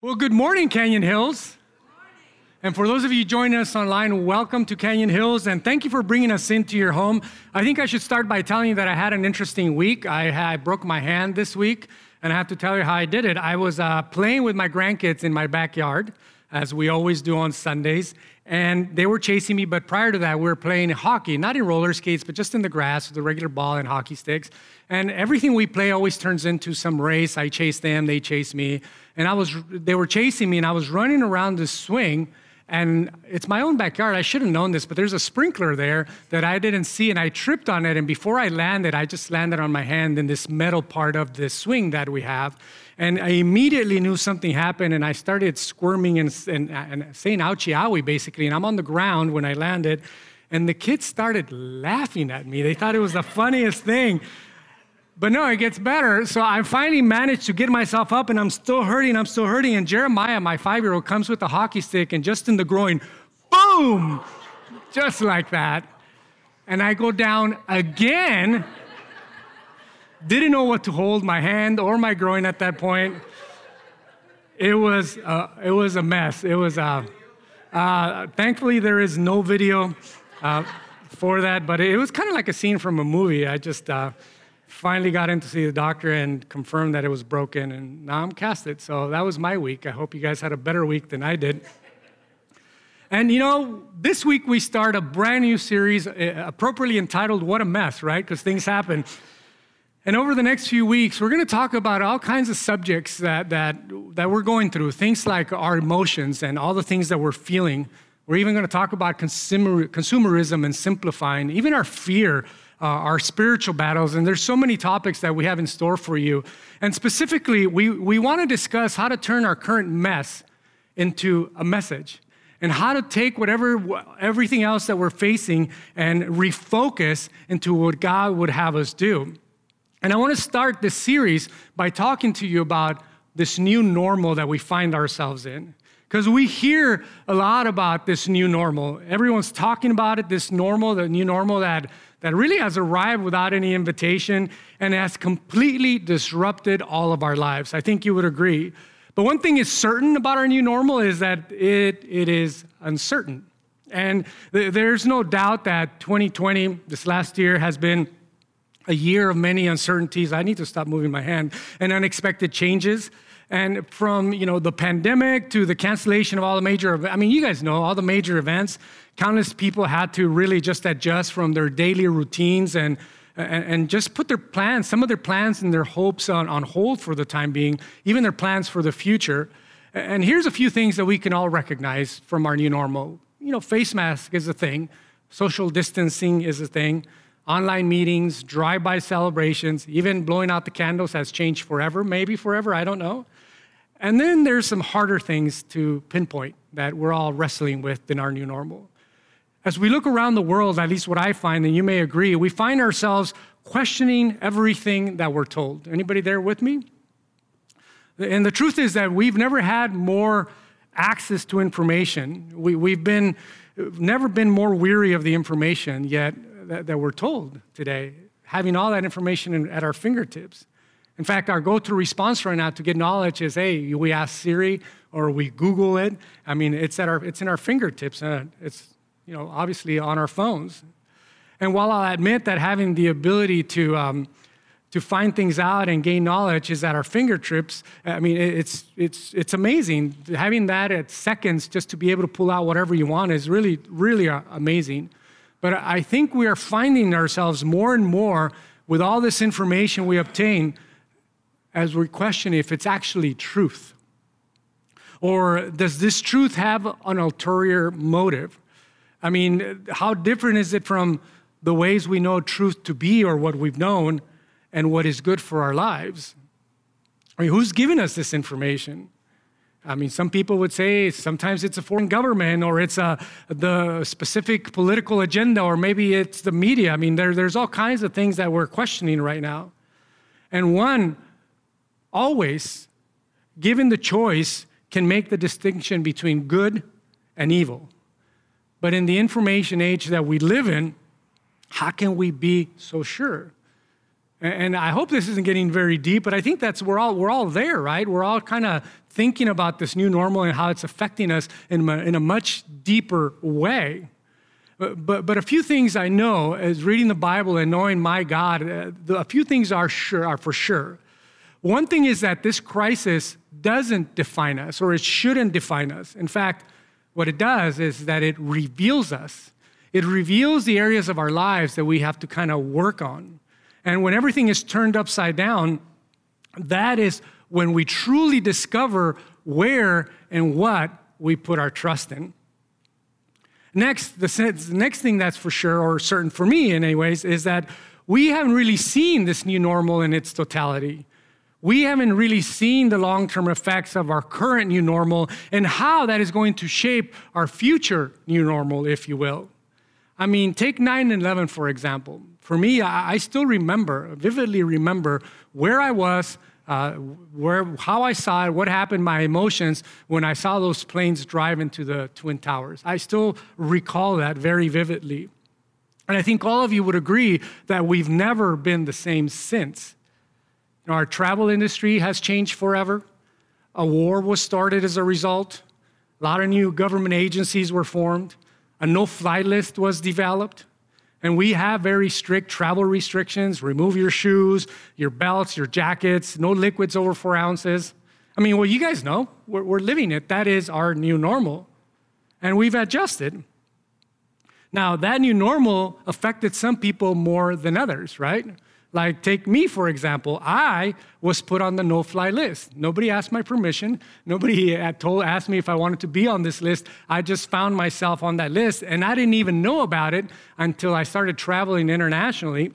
Well, good morning, Canyon Hills. And for those of you joining us online, welcome to Canyon Hills and thank you for bringing us into your home. I think I should start by telling you that I had an interesting week. I, I broke my hand this week, and I have to tell you how I did it. I was uh, playing with my grandkids in my backyard, as we always do on Sundays, and they were chasing me. But prior to that, we were playing hockey, not in roller skates, but just in the grass with a regular ball and hockey sticks. And everything we play always turns into some race. I chase them, they chase me. And I was, they were chasing me, and I was running around this swing. And it's my own backyard. I should have known this, but there's a sprinkler there that I didn't see, and I tripped on it. And before I landed, I just landed on my hand in this metal part of the swing that we have. And I immediately knew something happened, and I started squirming and, and, and saying ouchie owie, basically. And I'm on the ground when I landed, and the kids started laughing at me. They thought it was the funniest thing. But no, it gets better. So I finally managed to get myself up, and I'm still hurting. I'm still hurting. And Jeremiah, my five year old, comes with a hockey stick, and just in the groin, boom, just like that. And I go down again. Didn't know what to hold, my hand or my groin at that point. It was, uh, it was a mess. It was, uh, uh, thankfully, there is no video uh, for that, but it was kind of like a scene from a movie. I just, uh, finally got in to see the doctor and confirmed that it was broken, and now I'm casted. So that was my week. I hope you guys had a better week than I did. And you know, this week we start a brand new series uh, appropriately entitled What a Mess, right? Because things happen. And over the next few weeks, we're going to talk about all kinds of subjects that, that, that we're going through, things like our emotions and all the things that we're feeling. We're even going to talk about consumer, consumerism and simplifying, even our fear uh, our spiritual battles. And there's so many topics that we have in store for you. And specifically, we, we want to discuss how to turn our current mess into a message and how to take whatever everything else that we're facing and refocus into what God would have us do. And I want to start this series by talking to you about this new normal that we find ourselves in. Because we hear a lot about this new normal. Everyone's talking about it, this normal, the new normal that that really has arrived without any invitation and has completely disrupted all of our lives. I think you would agree. But one thing is certain about our new normal is that it, it is uncertain. And th- there's no doubt that 2020, this last year, has been a year of many uncertainties. I need to stop moving my hand and unexpected changes. And from you know the pandemic to the cancellation of all the major, I mean, you guys know all the major events. Countless people had to really just adjust from their daily routines and and, just put their plans, some of their plans and their hopes on, on hold for the time being, even their plans for the future. And here's a few things that we can all recognize from our new normal. You know, face mask is a thing, social distancing is a thing, online meetings, drive by celebrations, even blowing out the candles has changed forever, maybe forever, I don't know. And then there's some harder things to pinpoint that we're all wrestling with in our new normal. As we look around the world, at least what I find, and you may agree, we find ourselves questioning everything that we're told. Anybody there with me? And the truth is that we've never had more access to information. We, have been never been more weary of the information yet that, that we're told today, having all that information in, at our fingertips. In fact, our go to response right now to get knowledge is hey, we ask Siri or we Google it. I mean, it's, at our, it's in our fingertips. Uh, it's, you know, obviously on our phones. And while I'll admit that having the ability to, um, to find things out and gain knowledge is at our fingertips, I mean, it's, it's, it's amazing. Having that at seconds just to be able to pull out whatever you want is really, really uh, amazing. But I think we are finding ourselves more and more with all this information we obtain as we question if it's actually truth. Or does this truth have an ulterior motive? I mean, how different is it from the ways we know truth to be or what we've known and what is good for our lives? I mean, who's giving us this information? I mean, some people would say sometimes it's a foreign government or it's a, the specific political agenda or maybe it's the media. I mean, there, there's all kinds of things that we're questioning right now. And one always, given the choice, can make the distinction between good and evil. But in the information age that we live in, how can we be so sure? And I hope this isn't getting very deep, but I think that's we're all we're all there, right? We're all kind of thinking about this new normal and how it's affecting us in, in a much deeper way. But, but, but, a few things I know as reading the Bible and knowing my God, uh, a few things are, sure, are for sure. One thing is that this crisis doesn't define us, or it shouldn't define us. In fact, what it does is that it reveals us. It reveals the areas of our lives that we have to kind of work on. And when everything is turned upside down, that is when we truly discover where and what we put our trust in. Next, the next thing that's for sure, or certain for me, anyways, is that we haven't really seen this new normal in its totality. We haven't really seen the long term effects of our current new normal and how that is going to shape our future new normal, if you will. I mean, take 9 11, for example. For me, I still remember, vividly remember where I was, uh, where, how I saw it, what happened, my emotions when I saw those planes drive into the Twin Towers. I still recall that very vividly. And I think all of you would agree that we've never been the same since. Know, our travel industry has changed forever. A war was started as a result. A lot of new government agencies were formed. A no fly list was developed. And we have very strict travel restrictions remove your shoes, your belts, your jackets, no liquids over four ounces. I mean, well, you guys know, we're, we're living it. That is our new normal. And we've adjusted. Now, that new normal affected some people more than others, right? Like, take me, for example. I was put on the no fly list. Nobody asked my permission. Nobody told, asked me if I wanted to be on this list. I just found myself on that list, and I didn't even know about it until I started traveling internationally.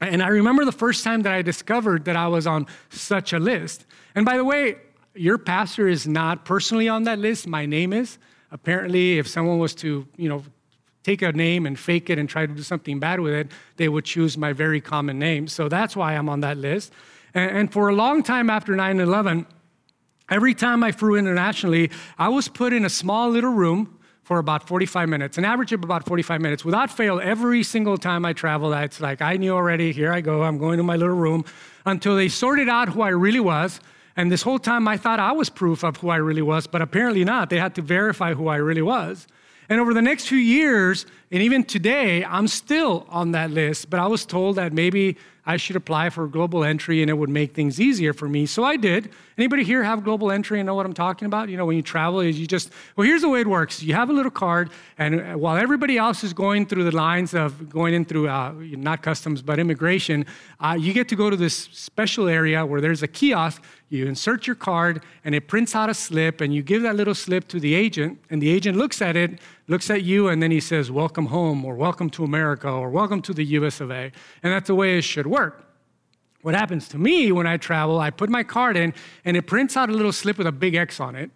And I remember the first time that I discovered that I was on such a list. And by the way, your pastor is not personally on that list. My name is. Apparently, if someone was to, you know, take a name and fake it and try to do something bad with it, they would choose my very common name. So that's why I'm on that list. And, and for a long time after 9 11, every time I flew internationally, I was put in a small little room for about 45 minutes, an average of about 45 minutes, without fail. Every single time I traveled, it's like I knew already, here I go, I'm going to my little room, until they sorted out who I really was. And this whole time I thought I was proof of who I really was, but apparently not. They had to verify who I really was. And over the next few years, and even today, I'm still on that list, but I was told that maybe I should apply for global entry and it would make things easier for me. So I did. Anybody here have global entry and know what I'm talking about? You know, when you travel, you just, well, here's the way it works. You have a little card, and while everybody else is going through the lines of going in through, uh, not customs, but immigration, uh, you get to go to this special area where there's a kiosk. You insert your card, and it prints out a slip, and you give that little slip to the agent, and the agent looks at it, looks at you, and then he says, Welcome home, or Welcome to America, or Welcome to the US of A. And that's the way it should work. What happens to me when I travel, I put my card in, and it prints out a little slip with a big X on it.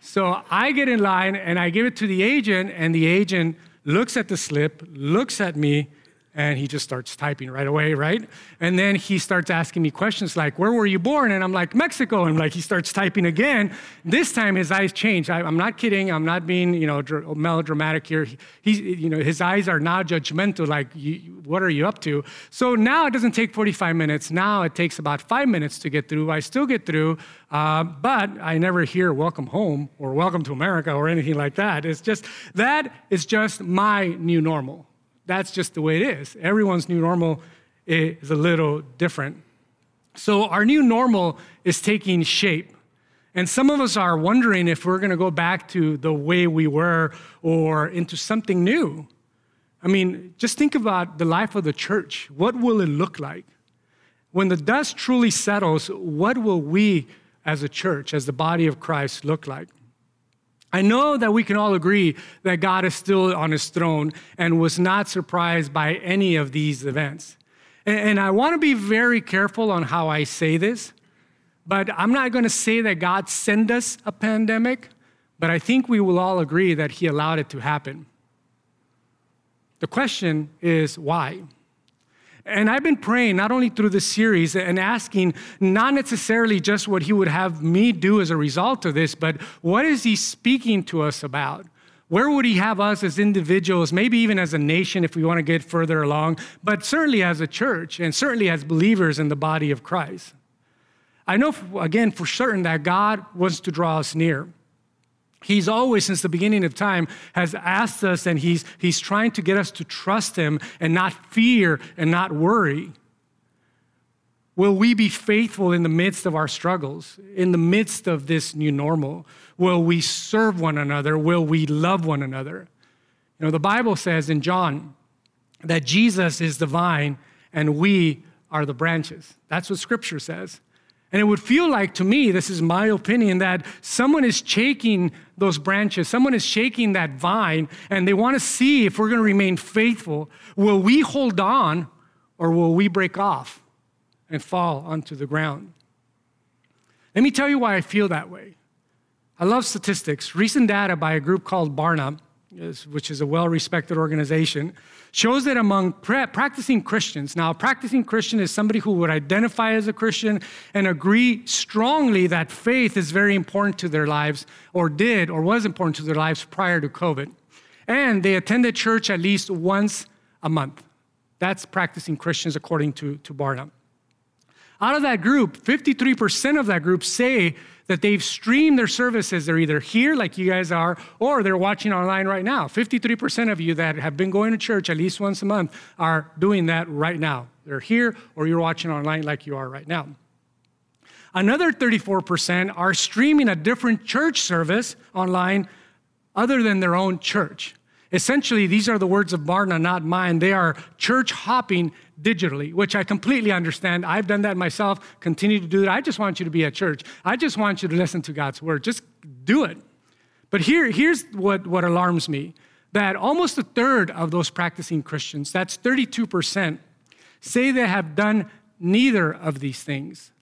So I get in line, and I give it to the agent, and the agent looks at the slip, looks at me, and he just starts typing right away, right? And then he starts asking me questions like, Where were you born? And I'm like, Mexico. And like, he starts typing again. This time his eyes change. I, am not kidding. I'm not being, you know, dr- melodramatic here. He's, you know, his eyes are now judgmental, like, What are you up to? So now it doesn't take 45 minutes. Now it takes about five minutes to get through. I still get through, uh, but I never hear welcome home or welcome to America or anything like that. It's just, that is just my new normal that's just the way it is. Everyone's new normal is a little different. So our new normal is taking shape. And some of us are wondering if we're going to go back to the way we were or into something new. I mean, just think about the life of the church. What will it look like? When the dust truly settles, what will we as a church, as the body of Christ, look like? I know that we can all agree that God is still on his throne and was not surprised by any of these events. And, I want to be very careful on how I say this, but I'm not going to say that God sent us a pandemic, but I think we will all agree that he allowed it to happen. The question is why? And I've been praying not only through this series and asking not necessarily just what he would have me do as a result of this, but what is he speaking to us about? Where would He have us as individuals, maybe even as a nation if we want to get further along, but certainly as a church and certainly as believers in the body of Christ? I know, again, for certain that God wants to draw us near. He's always, since the beginning of time, has asked us and he's, he's trying to get us to trust him and not fear and not worry. Will we be faithful in the midst of our struggles, in the midst of this new normal? Will we serve one another? Will we love one another? You know, the Bible says in John that Jesus is the vine and we are the branches. That's what scripture says. And it would feel like to me, this is my opinion, that someone is shaking those branches, someone is shaking that vine, and they want to see if we're going to remain faithful. Will we hold on or will we break off and fall onto the ground? Let me tell you why I feel that way. I love statistics. Recent data by a group called Barna which is a well respected organization, shows that among practicing Christians, now, a practicing Christian is somebody who would identify as a Christian and agree strongly that faith is very important to their lives, or did, or was important to their lives prior to COVID. And they attended church at least once a month. That's practicing Christians according to, to Barna. Out of that group, 53% of that group say that they've streamed their services. They're either here, like you guys are, or they're watching online right now. 53% of you that have been going to church at least once a month are doing that right now. They're here, or you're watching online like you are right now. Another 34% are streaming a different church service online other than their own church. Essentially, these are the words of Barna, not mine. They are church hopping digitally, which I completely understand. I've done that myself, continue to do it. I just want you to be at church. I just want you to listen to God's word. Just do it. But here, here's what, what alarms me that almost a third of those practicing Christians, that's 32%, say they have done neither of these things.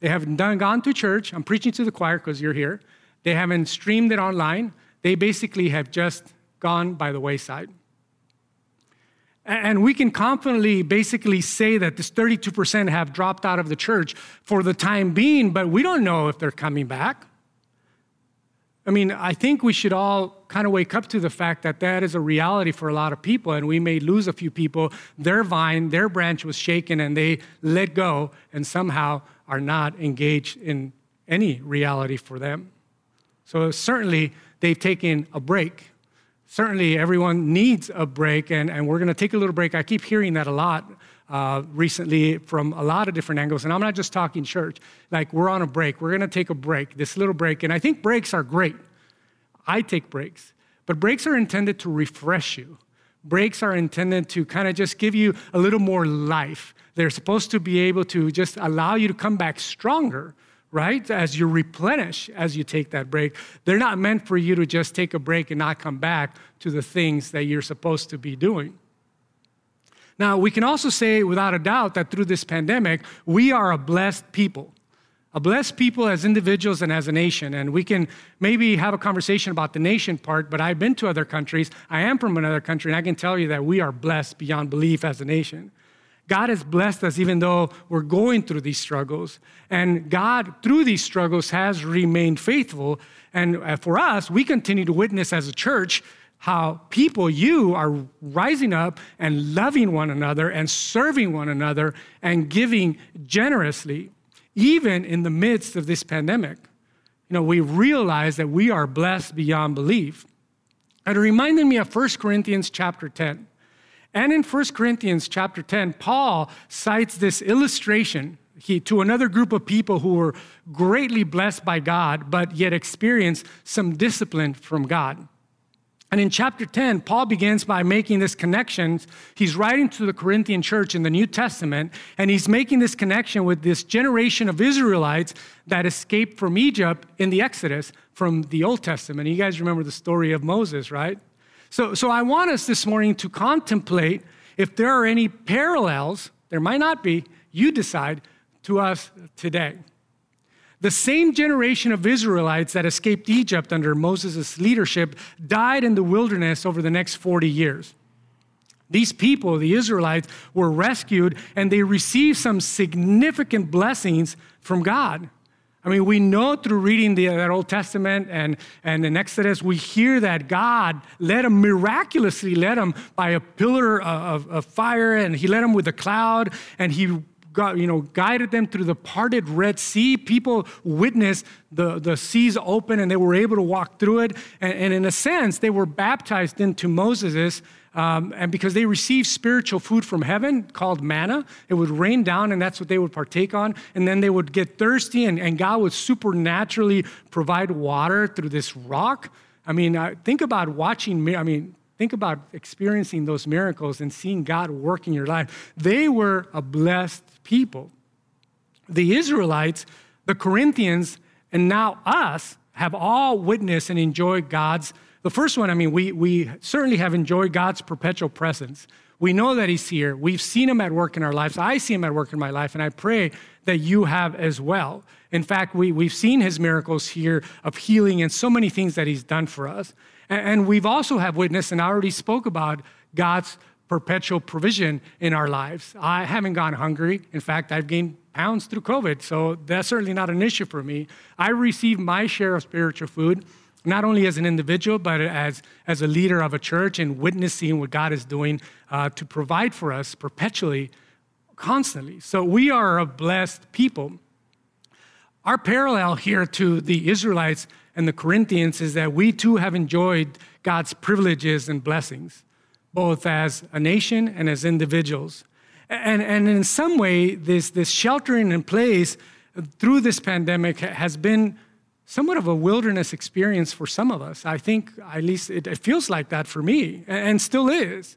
They haven't done, gone to church. I'm preaching to the choir because you're here. They haven't streamed it online. They basically have just gone by the wayside. And we can confidently basically say that this 32% have dropped out of the church for the time being, but we don't know if they're coming back. I mean, I think we should all kind of wake up to the fact that that is a reality for a lot of people, and we may lose a few people. Their vine, their branch was shaken, and they let go, and somehow are not engaged in any reality for them. So, certainly, they've taken a break certainly everyone needs a break, and, and we're going to take a little break. I keep hearing that a lot uh, recently from a lot of different angles, and I'm not just talking church. Like, we're on a break. We're going to take a break, this little break, and I think breaks are great. I take breaks, but breaks are intended to refresh you. Breaks are intended to kind of just give you a little more life. They're supposed to be able to just allow you to come back stronger right? As you replenish as you take that break. They're not meant for you to just take a break and not come back to the things that you're supposed to be doing. Now, we can also say without a doubt that through this pandemic, we are a blessed people. A blessed people as individuals and as a nation. And we can maybe have a conversation about the nation part, but I've been to other countries. I am from another country, and I can tell you that we are blessed beyond belief as a nation. God has blessed us even though we're going through these struggles. And God, through these struggles, has remained faithful. And uh, for us, we continue to witness as a church how people, you, are rising up and loving one another and serving one another and giving generously, even in the midst of this pandemic. You know, we realize that we are blessed beyond belief. And it reminded me of 1 Corinthians chapter 10. And in 1 Corinthians chapter 10, Paul cites this illustration he, to another group of people who were greatly blessed by God, but yet experienced some discipline from God. And in chapter 10, Paul begins by making this connection. He's writing to the Corinthian church in the New Testament, and he's making this connection with this generation of Israelites that escaped from Egypt in the Exodus from the Old Testament. You guys remember the story of Moses, right? So, so I want us this morning to contemplate if there are any parallels, there might not be, you decide, to us today. The same generation of Israelites that escaped Egypt under Moses' leadership died in the wilderness over the next 40 years. These people, the Israelites, were rescued and they received some significant blessings from God. I mean, we know through reading the, that Old Testament and, and in Exodus, we hear that God led them miraculously, led them by a pillar of, of fire, and He led them with a cloud, and He got, you know, guided them through the parted Red Sea. People witnessed the, the seas open and they were able to walk through it. And, and in a sense, they were baptized into Moses um, and because they received spiritual food from heaven called manna, it would rain down and that's what they would partake on. And then they would get thirsty and, and God would supernaturally provide water through this rock. I mean, uh, think about watching, I mean, think about experiencing those miracles and seeing God work in your life. They were a blessed people. The Israelites, the Corinthians, and now us have all witnessed and enjoyed God's the first one, I mean, we, we certainly have enjoyed God's perpetual presence. We know that He's here. We've seen Him at work in our lives. I see Him at work in my life, and I pray that you have as well. In fact, we, we've seen His miracles here of healing and so many things that He's done for us. And, and we've also have witnessed, and I already spoke about God's perpetual provision in our lives. I haven't gone hungry. In fact, I've gained pounds through COVID, so that's certainly not an issue for me. I receive my share of spiritual food not only as an individual, but as, as a leader of a church and witnessing what God is doing uh, to provide for us perpetually, constantly. So we are a blessed people. Our parallel here to the Israelites and the Corinthians is that we too have enjoyed God's privileges and blessings, both as a nation and as individuals. And, and in some way, this, this sheltering in place through this pandemic has been somewhat of a wilderness experience for some of us. I think, at least, it, it feels like that for me, and, still is.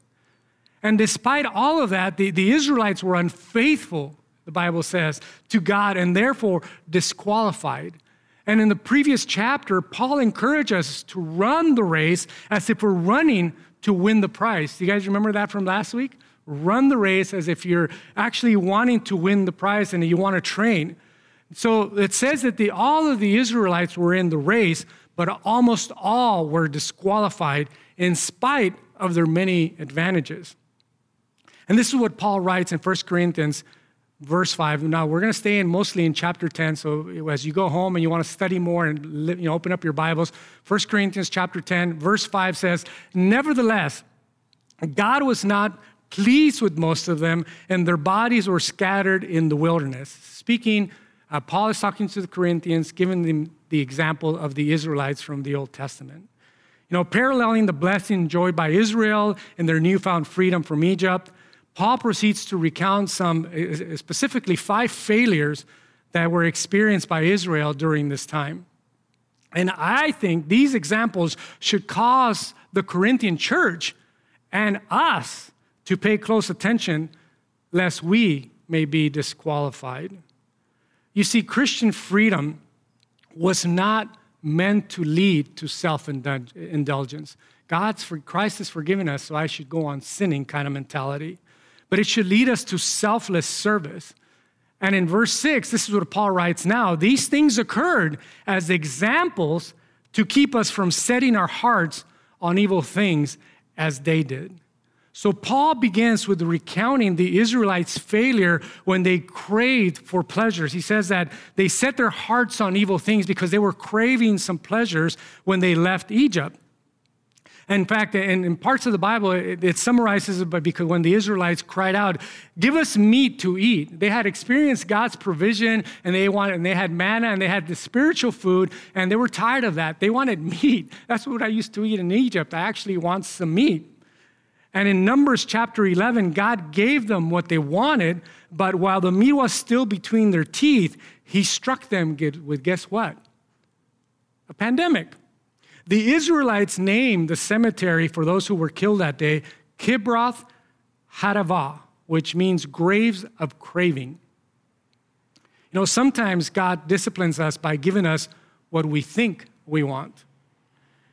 And despite all of that, the, the Israelites were unfaithful, the Bible says, to God, and therefore disqualified. And in the previous chapter, Paul encouraged us to run the race as if we're running to win the prize. Do you guys remember that from last week? Run the race as if you're actually wanting to win the prize and you want to train. So it says that the, all of the Israelites were in the race, but almost all were disqualified in spite of their many advantages. And this is what Paul writes in 1 Corinthians verse 5. Now, we're going to stay in mostly in chapter 10. So as you go home and you want to study more and you know, open up your Bibles, 1 Corinthians chapter 10, verse 5 says, Nevertheless, God was not pleased with most of them, and their bodies were scattered in the wilderness. Speaking uh, Paul is talking to the Corinthians, giving them the example of the Israelites from the Old Testament. You know, paralleling the blessing enjoyed by Israel and their newfound freedom from Egypt, Paul proceeds to recount some, uh, specifically five failures that were experienced by Israel during this time. And I think these examples should cause the Corinthian church and us to pay close attention lest we may be disqualified. You see, Christian freedom was not meant to lead to self indulgence. God's for, Christ has forgiven us, so I should go on sinning kind of mentality. But it should lead us to selfless service. And in verse 6, this is what Paul writes now these things occurred as examples to keep us from setting our hearts on evil things as they did. So Paul begins with recounting the Israelites' failure when they craved for pleasures. He says that they set their hearts on evil things because they were craving some pleasures when they left Egypt. In fact, in, parts of the Bible, it, it summarizes it by because when the Israelites cried out, "Give us meat to eat," they had experienced God's provision, and they wanted, and they had manna, and they had the spiritual food, and they were tired of that. They wanted meat. That's what I used to eat in Egypt. I actually want some meat. And in Numbers chapter 11, God gave them what they wanted, but while the meat was still between their teeth, He struck them with guess what? A pandemic. The Israelites named the cemetery for those who were killed that day Kibroth Hattaavah, which means graves of craving. You know, sometimes God disciplines us by giving us what we think we want.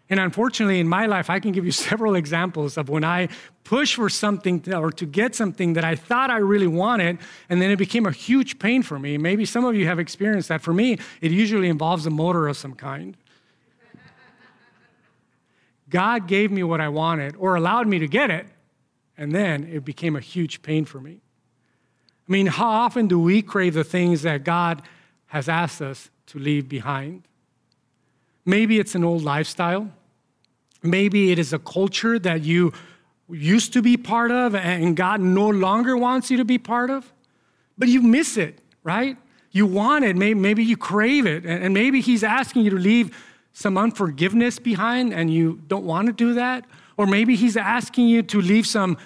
And unfortunately, in my life, I can give you several examples of when I push for something or to get something that I thought I really wanted, and then it became a huge pain for me. Maybe some of you have experienced that. For me, it usually involves a motor of some kind. God gave me what I wanted or allowed me to get it, and then it became a huge pain for me. I mean, how often do we crave the things that God has asked us to leave behind. Maybe it's an old lifestyle. Maybe it is a culture that you used to be part of and God no longer wants you to be part of, but you miss it, right? You want it, maybe, you crave it, and maybe He's asking you to leave some unforgiveness behind and you don't want to do that. Or maybe He's asking you to leave some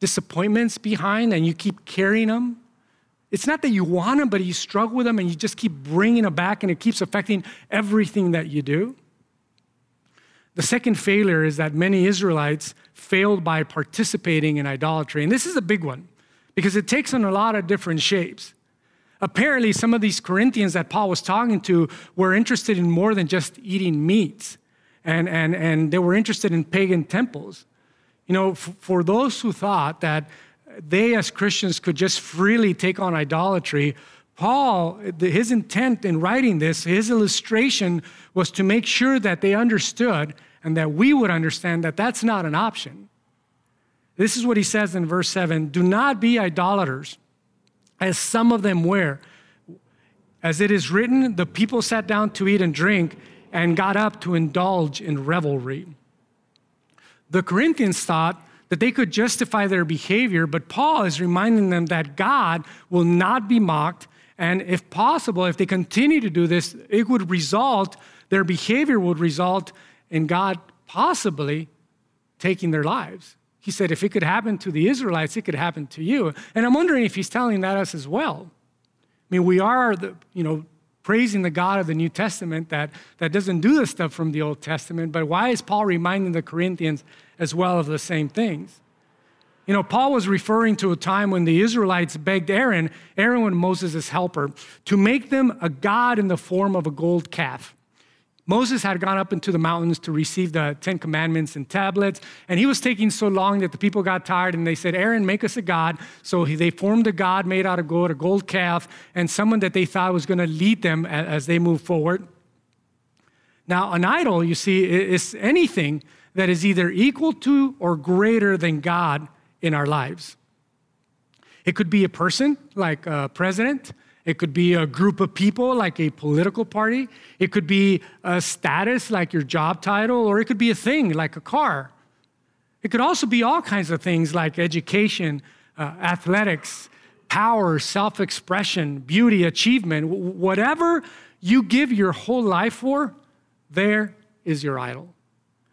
disappointments behind and you keep carrying them. It's not that you want them, but you struggle with them and you just keep bringing them back and it keeps affecting everything that you do. The second failure is that many Israelites failed by participating in idolatry. And this is a big one because it takes on a lot of different shapes. Apparently, some of these Corinthians that Paul was talking to were interested in more than just eating meats, and, and, and they were interested in pagan temples. You know, f- for those who thought that they as Christians could just freely take on idolatry, Paul, his intent in writing this, his illustration was to make sure that they understood and that we would understand that that's not an option. This is what he says in verse 7 Do not be idolaters, as some of them were. As it is written, the people sat down to eat and drink and got up to indulge in revelry. The Corinthians thought that they could justify their behavior, but Paul is reminding them that God will not be mocked. And if possible, if they continue to do this, it would result, their behavior would result in God possibly taking their lives. He said, if it could happen to the Israelites, it could happen to you. And I'm wondering if he's telling that us as well. I mean, we are, the, you know, praising the God of the New Testament that, that doesn't do the stuff from the Old Testament, but why is Paul reminding the Corinthians as well of the same things? You know, Paul was referring to a time when the Israelites begged Aaron, Aaron was Moses' helper, to make them a god in the form of a gold calf. Moses had gone up into the mountains to receive the Ten Commandments and tablets, and he was taking so long that the people got tired and they said, Aaron, make us a God. So they formed a God made out of gold, a gold calf, and someone that they thought was going to lead them as they move forward. Now, an idol, you see, is anything that is either equal to or greater than God in our lives. It could be a person, like a president. It could be a group of people, like a political party. It could be a status, like your job title, or it could be a thing, like a car. It could also be all kinds of things like education, uh, athletics, power, self expression, beauty, achievement. Whatever you give your whole life for, there is your idol.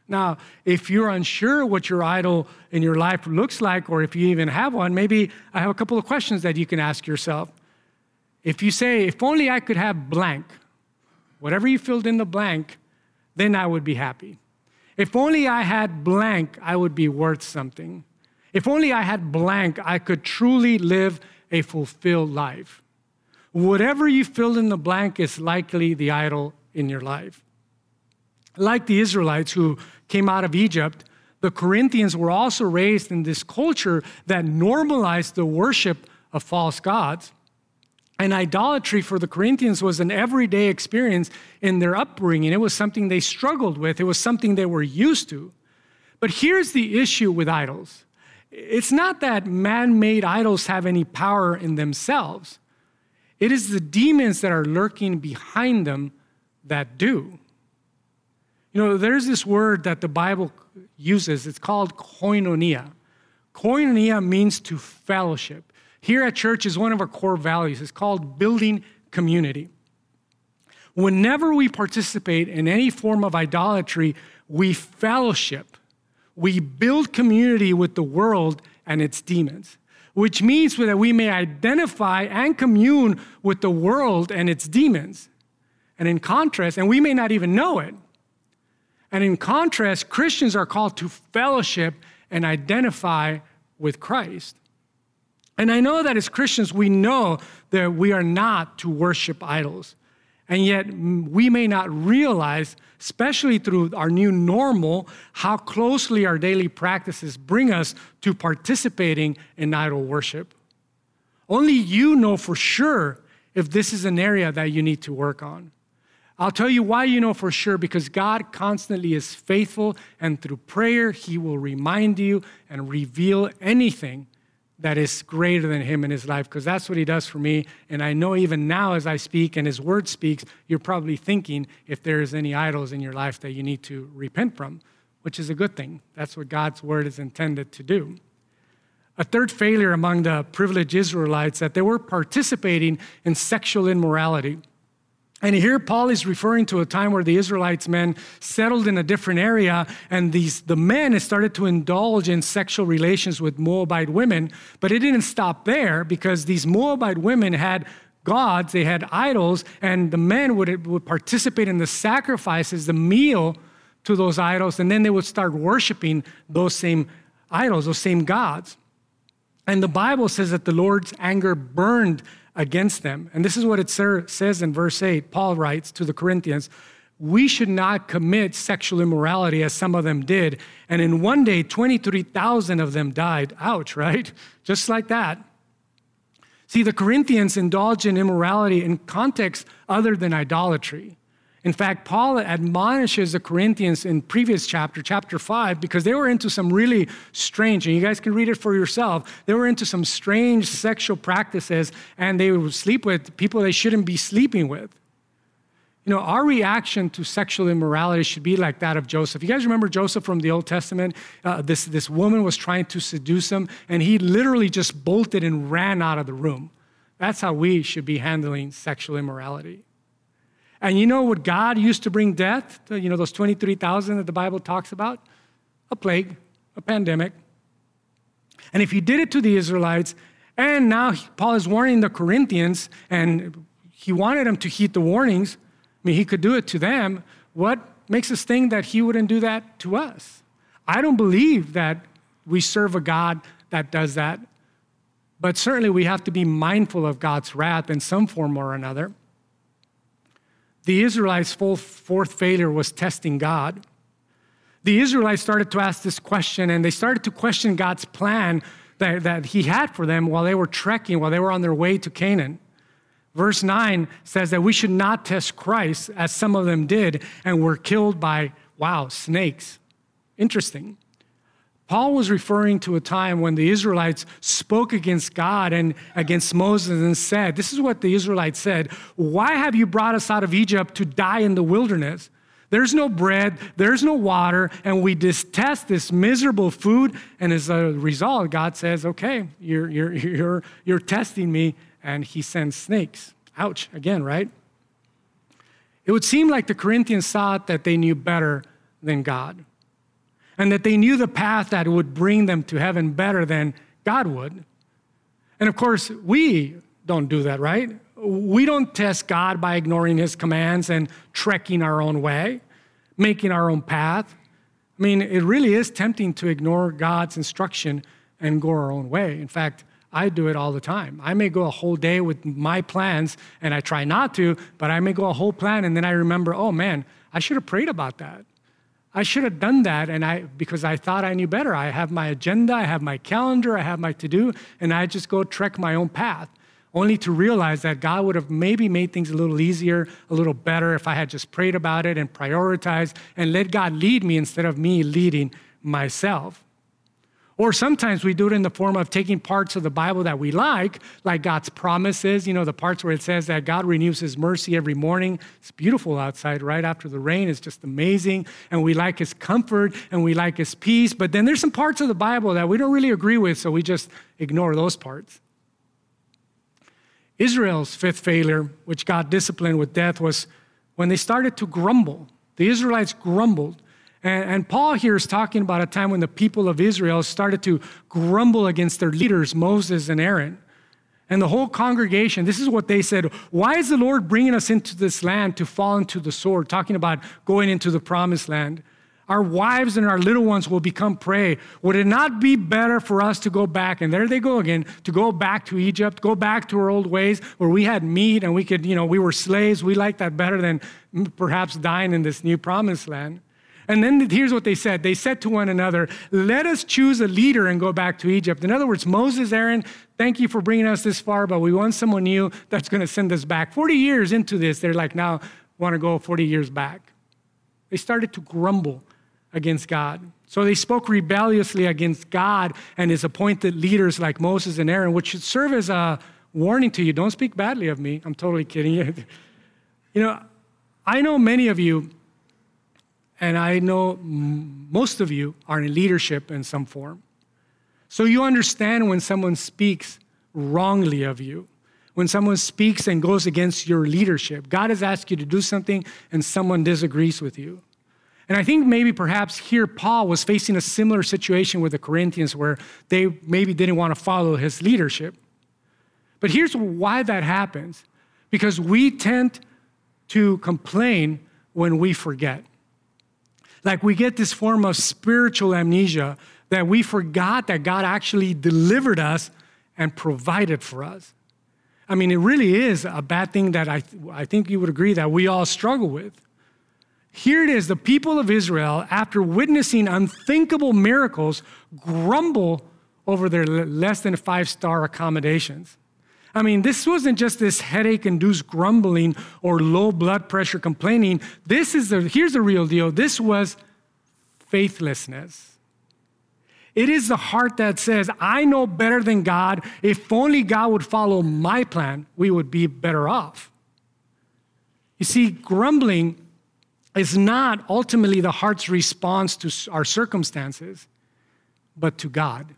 Now, if you're unsure what your idol in your life looks like, or if you even have one, maybe I have a couple of questions that you can ask yourself. If you say, if only I could have blank, whatever you filled in the blank, then I would be happy. If only I had blank, I would be worth something. If only I had blank, I could truly live a fulfilled life. Whatever you filled in the blank is likely the idol in your life. Like the Israelites who came out of Egypt, the Corinthians were also raised in this culture that normalized the worship of false gods. And idolatry for the Corinthians was an everyday experience in their upbringing. It was something they struggled with, it was something they were used to. But here's the issue with idols it's not that man made idols have any power in themselves, it is the demons that are lurking behind them that do. You know, there's this word that the Bible uses, it's called koinonia. Koinonia means to fellowship here at church is one of our core values. It's called building community. Whenever we participate in any form of idolatry, we fellowship. We build community with the world and its demons, which means that we may identify and commune with the world and its demons. And in contrast, and we may not even know it. And in contrast, Christians are called to fellowship and identify with Christ. And I know that as Christians, we know that we are not to worship idols. And yet, we may not realize, especially through our new normal, how closely our daily practices bring us to participating in idol worship. Only you know for sure if this is an area that you need to work on. I'll tell you why you know for sure because God constantly is faithful, and through prayer, He will remind you and reveal anything that is greater than him in his life because that's what he does for me. And I know even now as I speak and his word speaks, you're probably thinking if there's any idols in your life that you need to repent from, which is a good thing. That's what God's word is intended to do. A third failure among the privileged Israelites that they were participating in sexual immorality. And here Paul is referring to a time where the Israelites men settled in a different area, and these the men started to indulge in sexual relations with Moabite women. But it didn't stop there because these Moabite women had gods, they had idols, and the men would, would participate in the sacrifices, the meal to those idols, and then they would start worshiping those same idols, those same gods. And the Bible says that the Lord's anger burned against them. And this is what it says in verse 8. Paul writes to the Corinthians We should not commit sexual immorality as some of them did. And in one day, 23,000 of them died. Ouch, right? Just like that. See, the Corinthians indulged in immorality in context other than idolatry. In fact, Paul admonishes the Corinthians in previous chapter, chapter 5, because they were into some really strange, and you guys can read it for yourself. They were into some strange sexual practices, and they would sleep with people they shouldn't be sleeping with. You know, our reaction to sexual immorality should be like that of Joseph. You guys remember Joseph from the Old Testament? Uh, this, this woman was trying to seduce him, and he literally just bolted and ran out of the room. That's how we should be handling sexual immorality. And you know what God used to bring death to, you know, those 23,000 that the Bible talks about? A plague, a pandemic. And if he did it to the Israelites, and now Paul is warning the Corinthians, and he wanted them to heed the warnings, I mean, he could do it to them. What makes us think that he wouldn't do that to us? I don't believe that we serve a God that does that. But certainly we have to be mindful of God's wrath in some form or another. The Israelites' fourth failure was testing God. The Israelites started to ask this question and they started to question God's plan that, that He had for them while they were trekking, while they were on their way to Canaan. Verse 9 says that we should not test Christ as some of them did and were killed by, wow, snakes. Interesting. Paul was referring to a time when the Israelites spoke against God and against Moses and said, This is what the Israelites said Why have you brought us out of Egypt to die in the wilderness? There's no bread, there's no water, and we detest this miserable food. And as a result, God says, Okay, you're, you're, you're, you're testing me, and he sends snakes. Ouch, again, right? It would seem like the Corinthians thought that they knew better than God and that they knew the path that would bring them to heaven better than God would. And of course, we don't do that, right? We don't test God by ignoring his commands and trekking our own way, making our own path. I mean, it really is tempting to ignore God's instruction and go our own way. In fact, I do it all the time. I may go a whole day with my plans, and I try not to, but I may go a whole plan, and then I remember, oh man, I should have prayed about that. I should have done that and I because I thought I knew better. I have my agenda, I have my calendar, I have my to-do, and I just go trek my own path. Only to realize that God would have maybe made things a little easier, a little better if I had just prayed about it and prioritized and let God lead me instead of me leading myself. Or sometimes we do it in the form of taking parts of the Bible that we like, like God's promises, you know, the parts where it says that God renews his mercy every morning. It's beautiful outside right after the rain. It's just amazing. And we like his comfort and we like his peace. But then there's some parts of the Bible that we don't really agree with, so we just ignore those parts. Israel's fifth failure, which God disciplined with death, was when they started to grumble. The Israelites grumbled. And, and, Paul here is talking about a time when the people of Israel started to grumble against their leaders, Moses and Aaron. And the whole congregation, this is what they said Why is the Lord bringing us into this land to fall into the sword? Talking about going into the promised land. Our wives and our little ones will become prey. Would it not be better for us to go back? And there they go again, to go back to Egypt, go back to our old ways where we had meat and we could, you know, we were slaves. We like that better than mm, perhaps dying in this new promised land. And then here's what they said they said to one another, Let us choose a leader and go back to Egypt. In other words, Moses, Aaron, thank you for bringing us this far, but we want someone new that's going to send us back. 40 years into this, they're like, now want to go 40 years back. They started to grumble against God. So they spoke rebelliously against God and his appointed leaders like Moses and Aaron, which should serve as a warning to you. Don't speak badly of me. I'm totally kidding you. you know, I know many of you, and I know most of you are in leadership in some form. So you understand when someone speaks wrongly of you, when someone speaks and goes against your leadership. God has asked you to do something and someone disagrees with you. And I think maybe perhaps here Paul was facing a similar situation with the Corinthians where they maybe didn't want to follow his leadership. But here's why that happens because we tend to complain when we forget. Like we get this form of spiritual amnesia that we forgot that God actually delivered us and provided for us. I mean, it really is a bad thing that I, I think you would agree that we all struggle with. Here it is the people of Israel, after witnessing unthinkable miracles, grumble over their less than five star accommodations. I mean, this wasn't just this headache induced grumbling or low blood pressure complaining. This is the, here's the real deal this was faithlessness. It is the heart that says, I know better than God. If only God would follow my plan, we would be better off. You see, grumbling is not ultimately the heart's response to our circumstances, but to God.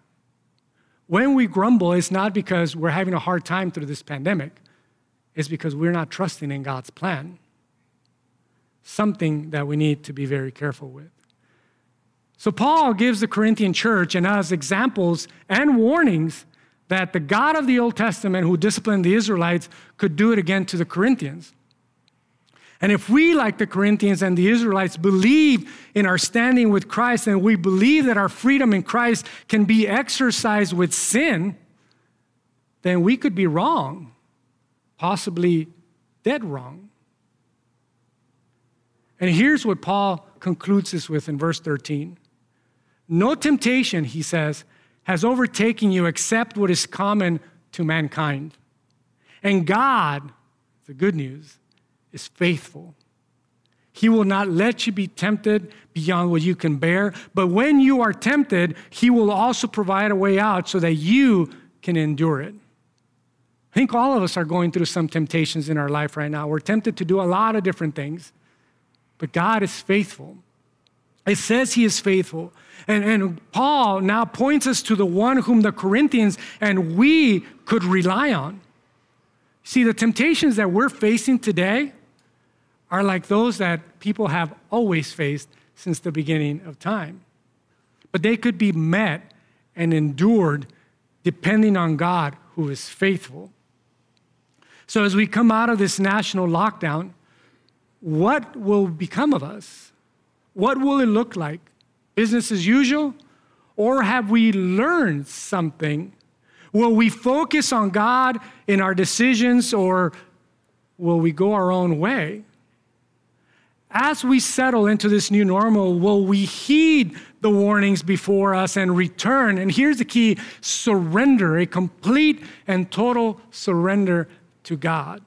When we grumble, it's not because we're having a hard time through this pandemic, it's because we're not trusting in God's plan. Something that we need to be very careful with. So, Paul gives the Corinthian church and us examples and warnings that the God of the Old Testament, who disciplined the Israelites, could do it again to the Corinthians. And if we, like the Corinthians and the Israelites, believe in our standing with Christ and we believe that our freedom in Christ can be exercised with sin, then we could be wrong, possibly dead wrong. And here's what Paul concludes this with in verse 13 No temptation, he says, has overtaken you except what is common to mankind. And God, the good news, is faithful. He will not let you be tempted beyond what you can bear. But when you are tempted, He will also provide a way out so that you can endure it. I think all of us are going through some temptations in our life right now. We're tempted to do a lot of different things, but God is faithful. It says He is faithful. And, and Paul now points us to the one whom the Corinthians and we could rely on. See, the temptations that we're facing today are like those that people have always faced since the beginning of time. But they could be met and endured depending on God who is faithful. So, as we come out of this national lockdown, what will become of us? What will it look like? Business as usual? Or have we learned something? Will we focus on God in our decisions or will we go our own way? As we settle into this new normal, will we heed the warnings before us and return? And here's the key surrender, a complete and total surrender to God.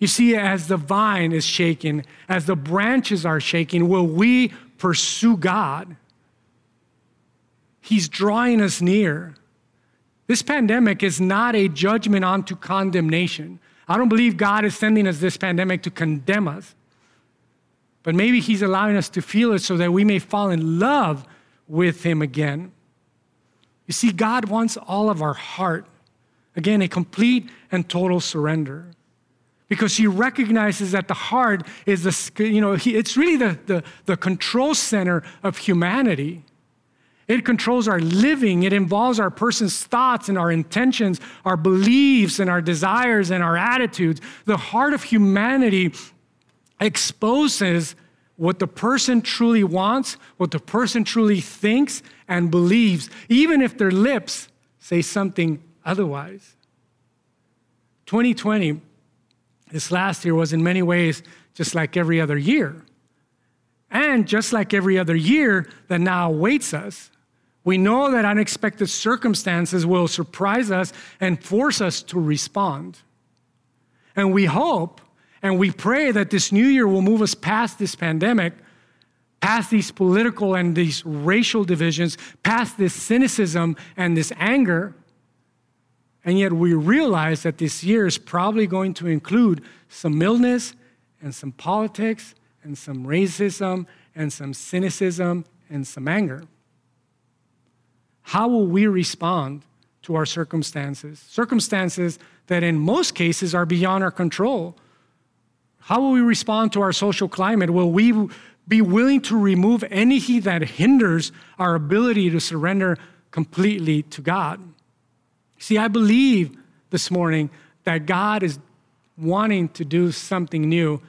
You see, as the vine is shaken, as the branches are shaking, will we pursue God? He's drawing us near. This pandemic is not a judgment onto condemnation. I don't believe God is sending us this pandemic to condemn us. But maybe He's allowing us to feel it so that we may fall in love with Him again. You see, God wants all of our heart. Again, a complete and total surrender. Because He recognizes that the heart is the, you know, it's really the, the, the control center of humanity. It controls our living. It involves our person's thoughts and our intentions, our beliefs and our desires and our attitudes. The heart of humanity exposes what the person truly wants, what the person truly thinks and believes, even if their lips say something otherwise. 2020, this last year, was in many ways just like every other year. And just like every other year that now awaits us, we know that unexpected circumstances will surprise us and force us to respond. And we hope and we pray that this new year will move us past this pandemic, past these political and these racial divisions, past this cynicism and this anger. And yet we realize that this year is probably going to include some illness and some politics and some racism and some cynicism and some anger. How will we respond to our circumstances? Circumstances that in most cases are beyond our control. How will we respond to our social climate? Will we be willing to remove anything that hinders our ability to surrender completely to God? See, I believe this morning that God is wanting to do something new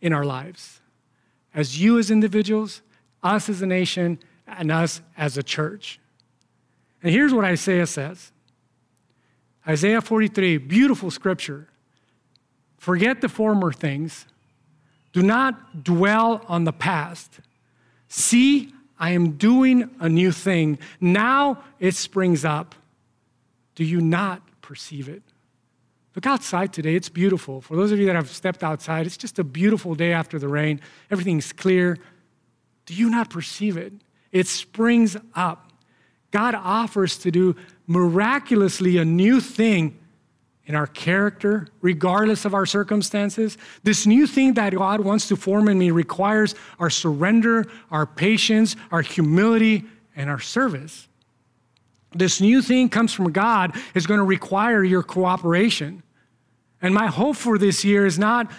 in our lives. As you as individuals, us as a nation, and us as a church. And here's what Isaiah says Isaiah 43, beautiful scripture. Forget the former things, do not dwell on the past. See, I am doing a new thing. Now it springs up. Do you not perceive it? Look outside today. It's beautiful. For those of you that have stepped outside, it's just a beautiful day after the rain. Everything's clear. Do you not perceive it? It springs up. God offers to do miraculously a new thing in our character, regardless of our circumstances. This new thing that God wants to form in me requires our surrender, our patience, our humility, and our service. This new thing comes from God is going to require your cooperation. And my hope for this year is not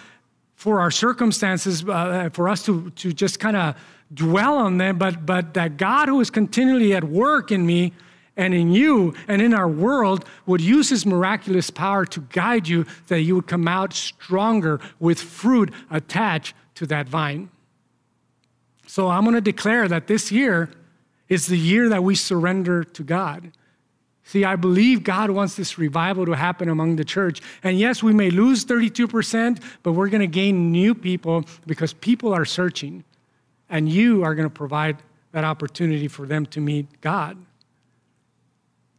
for our circumstances, uh, for us to, to just kind of dwell on them, but, but that God, who is continually at work in me and in you and in our world, would use his miraculous power to guide you, that you would come out stronger with fruit attached to that vine. So I'm going to declare that this year is the year that we surrender to God. See, I believe God wants this revival to happen among the church. And yes, we may lose 32%, but we're going to gain new people because people are searching. And you are going to provide that opportunity for them to meet God.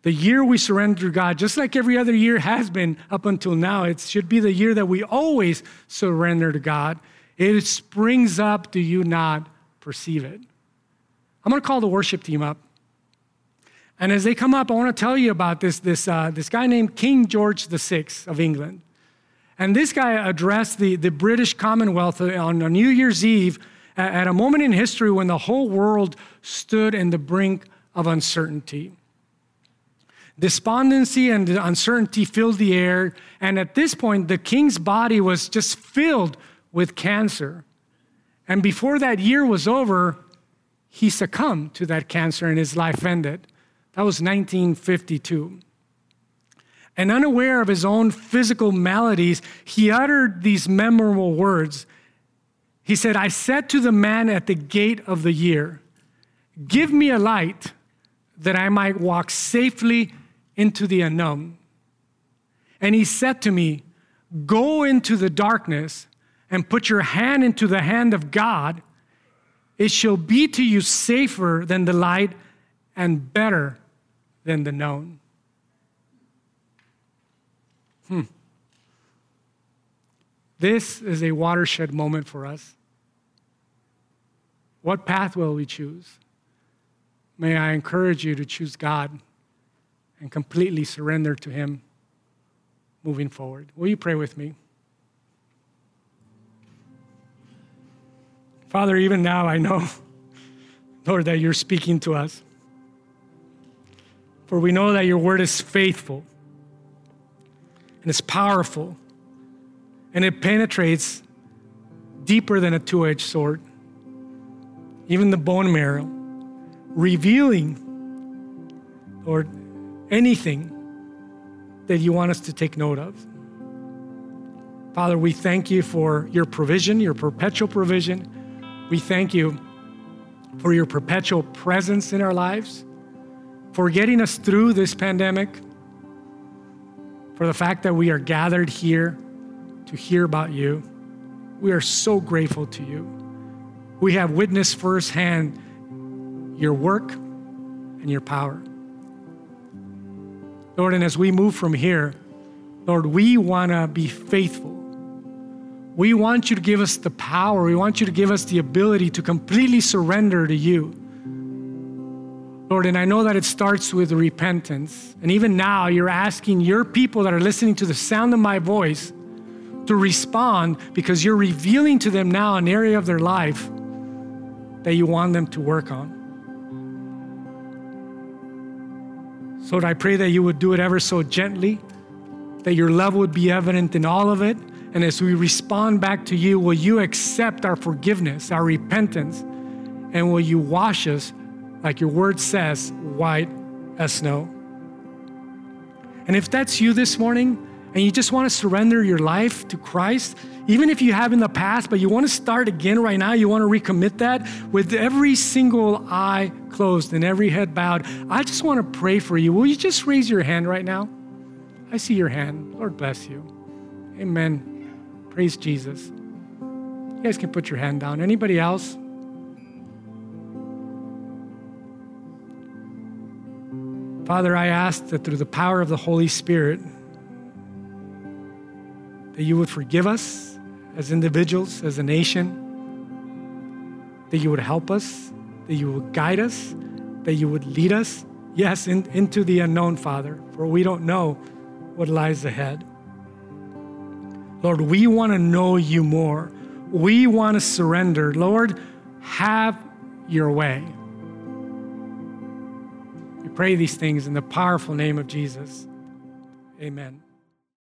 The year we surrender to God, just like every other year has been up until now, it should be the year that we always surrender to God. It springs up, do you not perceive it? I'm going to call the worship team up. And as they come up, I want to tell you about this, this, uh, this guy named King George VI of England. And this guy addressed the, the British Commonwealth on, on New Year's Eve at a moment in history when the whole world stood in the brink of uncertainty. Despondency and uncertainty filled the air, and at this point, the king's body was just filled with cancer. And before that year was over, he succumbed to that cancer and his life ended. That was 1952. And unaware of his own physical maladies, he uttered these memorable words. He said, I said to the man at the gate of the year, Give me a light that I might walk safely into the unknown. And he said to me, Go into the darkness and put your hand into the hand of God it shall be to you safer than the light and better than the known. Hmm. This is a watershed moment for us. What path will we choose? May I encourage you to choose God and completely surrender to Him moving forward. Will you pray with me? Father, even now I know, Lord, that you're speaking to us. For we know that your word is faithful and it's powerful and it penetrates deeper than a two edged sword, even the bone marrow, revealing, Lord, anything that you want us to take note of. Father, we thank you for your provision, your perpetual provision. We thank you for your perpetual presence in our lives, for getting us through this pandemic, for the fact that we are gathered here to hear about you. We are so grateful to you. We have witnessed firsthand your work and your power. Lord, and as we move from here, Lord, we want to be faithful. We want you to give us the power. We want you to give us the ability to completely surrender to you. Lord, and I know that it starts with repentance. And even now, you're asking your people that are listening to the sound of my voice to respond because you're revealing to them now an area of their life that you want them to work on. So I pray that you would do it ever so gently, that your love would be evident in all of it. And as we respond back to you, will you accept our forgiveness, our repentance, and will you wash us, like your word says, white as snow? And if that's you this morning, and you just want to surrender your life to Christ, even if you have in the past, but you want to start again right now, you want to recommit that with every single eye closed and every head bowed, I just want to pray for you. Will you just raise your hand right now? I see your hand. Lord bless you. Amen. Praise Jesus. You guys can put your hand down. Anybody else? Father, I ask that through the power of the Holy Spirit, that you would forgive us as individuals, as a nation, that you would help us, that you would guide us, that you would lead us, yes, in, into the unknown, Father, for we don't know what lies ahead. Lord, we want to know you more. We want to surrender. Lord, have your way. We pray these things in the powerful name of Jesus. Amen.